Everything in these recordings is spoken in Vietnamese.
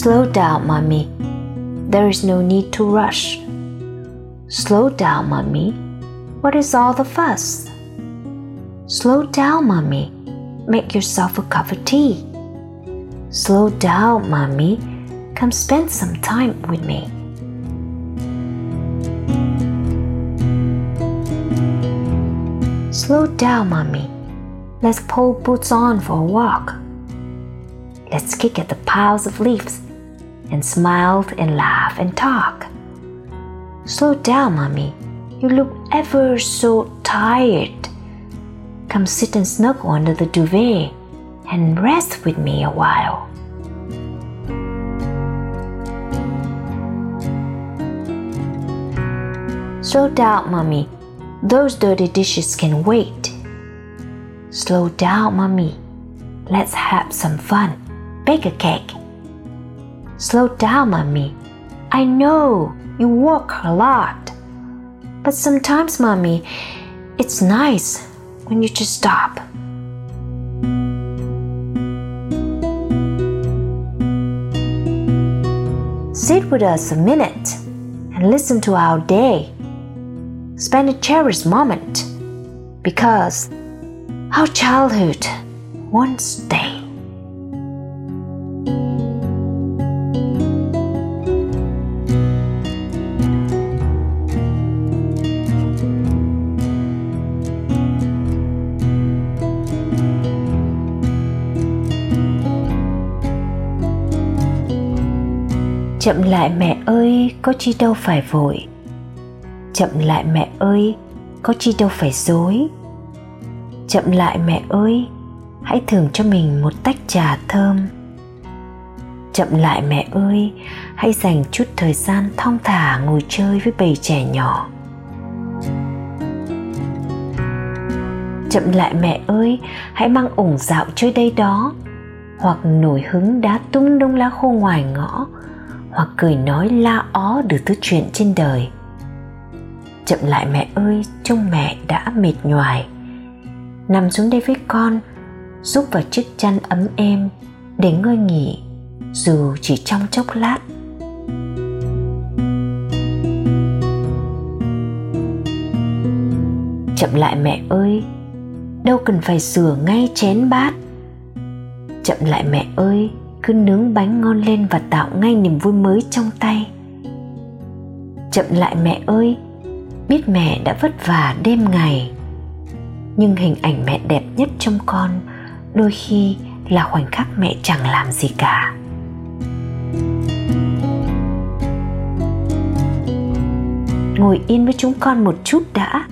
Slow down, mommy. There is no need to rush. Slow down, mommy. What is all the fuss? Slow down, mommy. Make yourself a cup of tea. Slow down, mommy. Come spend some time with me. Slow down, mommy. Let's pull boots on for a walk. Let's kick at the piles of leaves and smile and laugh and talk. Slow down, mommy. You look ever so tired. Come sit and snuggle under the duvet and rest with me a while. Slow down, mommy. Those dirty dishes can wait. Slow down, mommy. Let's have some fun. Bake a cake. Slow down, mommy. I know you work a lot. But sometimes, mommy, it's nice when you just stop. Sit with us a minute and listen to our day. Spend a cherished moment because our childhood won't stay. Chậm lại mẹ ơi, có chi đâu phải vội. Chậm lại mẹ ơi, có chi đâu phải dối. Chậm lại mẹ ơi, hãy thưởng cho mình một tách trà thơm. Chậm lại mẹ ơi, hãy dành chút thời gian thong thả ngồi chơi với bầy trẻ nhỏ. Chậm lại mẹ ơi, hãy mang ủng dạo chơi đây đó. Hoặc nổi hứng đá tung đông lá khô ngoài ngõ hoặc cười nói la ó được thứ chuyện trên đời. Chậm lại mẹ ơi, trông mẹ đã mệt nhoài. Nằm xuống đây với con giúp vào chiếc chăn ấm êm để ngơi nghỉ, dù chỉ trong chốc lát. Chậm lại mẹ ơi, đâu cần phải rửa ngay chén bát. Chậm lại mẹ ơi cứ nướng bánh ngon lên và tạo ngay niềm vui mới trong tay. Chậm lại mẹ ơi, biết mẹ đã vất vả đêm ngày. Nhưng hình ảnh mẹ đẹp nhất trong con đôi khi là khoảnh khắc mẹ chẳng làm gì cả. Ngồi yên với chúng con một chút đã.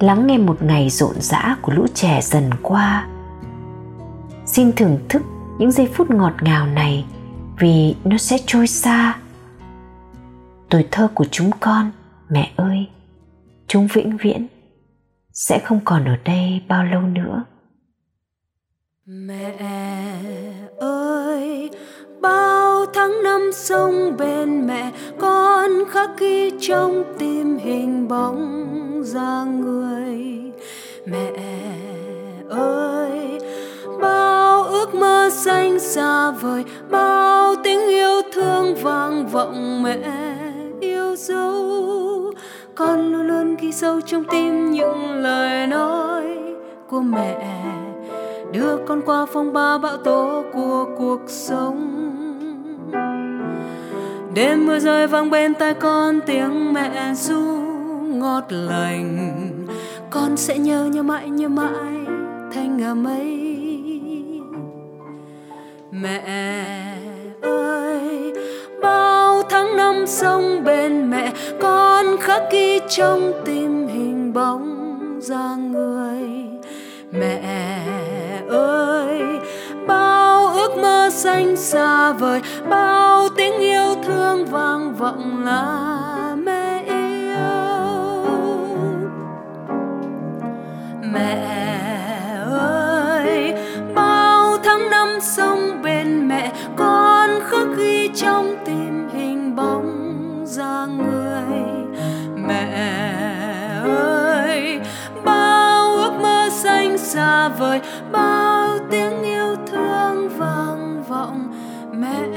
Lắng nghe một ngày rộn rã của lũ trẻ dần qua. Xin thưởng thức những giây phút ngọt ngào này vì nó sẽ trôi xa. Tuổi thơ của chúng con, mẹ ơi, chúng vĩnh viễn sẽ không còn ở đây bao lâu nữa. Mẹ ơi, bao tháng năm sông bên mẹ, con khắc ghi trong tim hình bóng ra người. Xa vời, bao tiếng yêu thương vang vọng mẹ yêu dấu. Con luôn luôn ghi sâu trong tim những lời nói của mẹ, đưa con qua phong ba bão tố của cuộc sống. Đêm mưa rơi vang bên tai con, tiếng mẹ ru ngọt lành. Con sẽ nhớ nhớ mãi nhớ mãi thanh ngà mây mẹ ơi, bao tháng năm sống bên mẹ, con khắc ghi trong tim hình bóng ra người mẹ ơi, bao ước mơ xanh xa vời, bao tiếng yêu thương vang vọng lại. Mais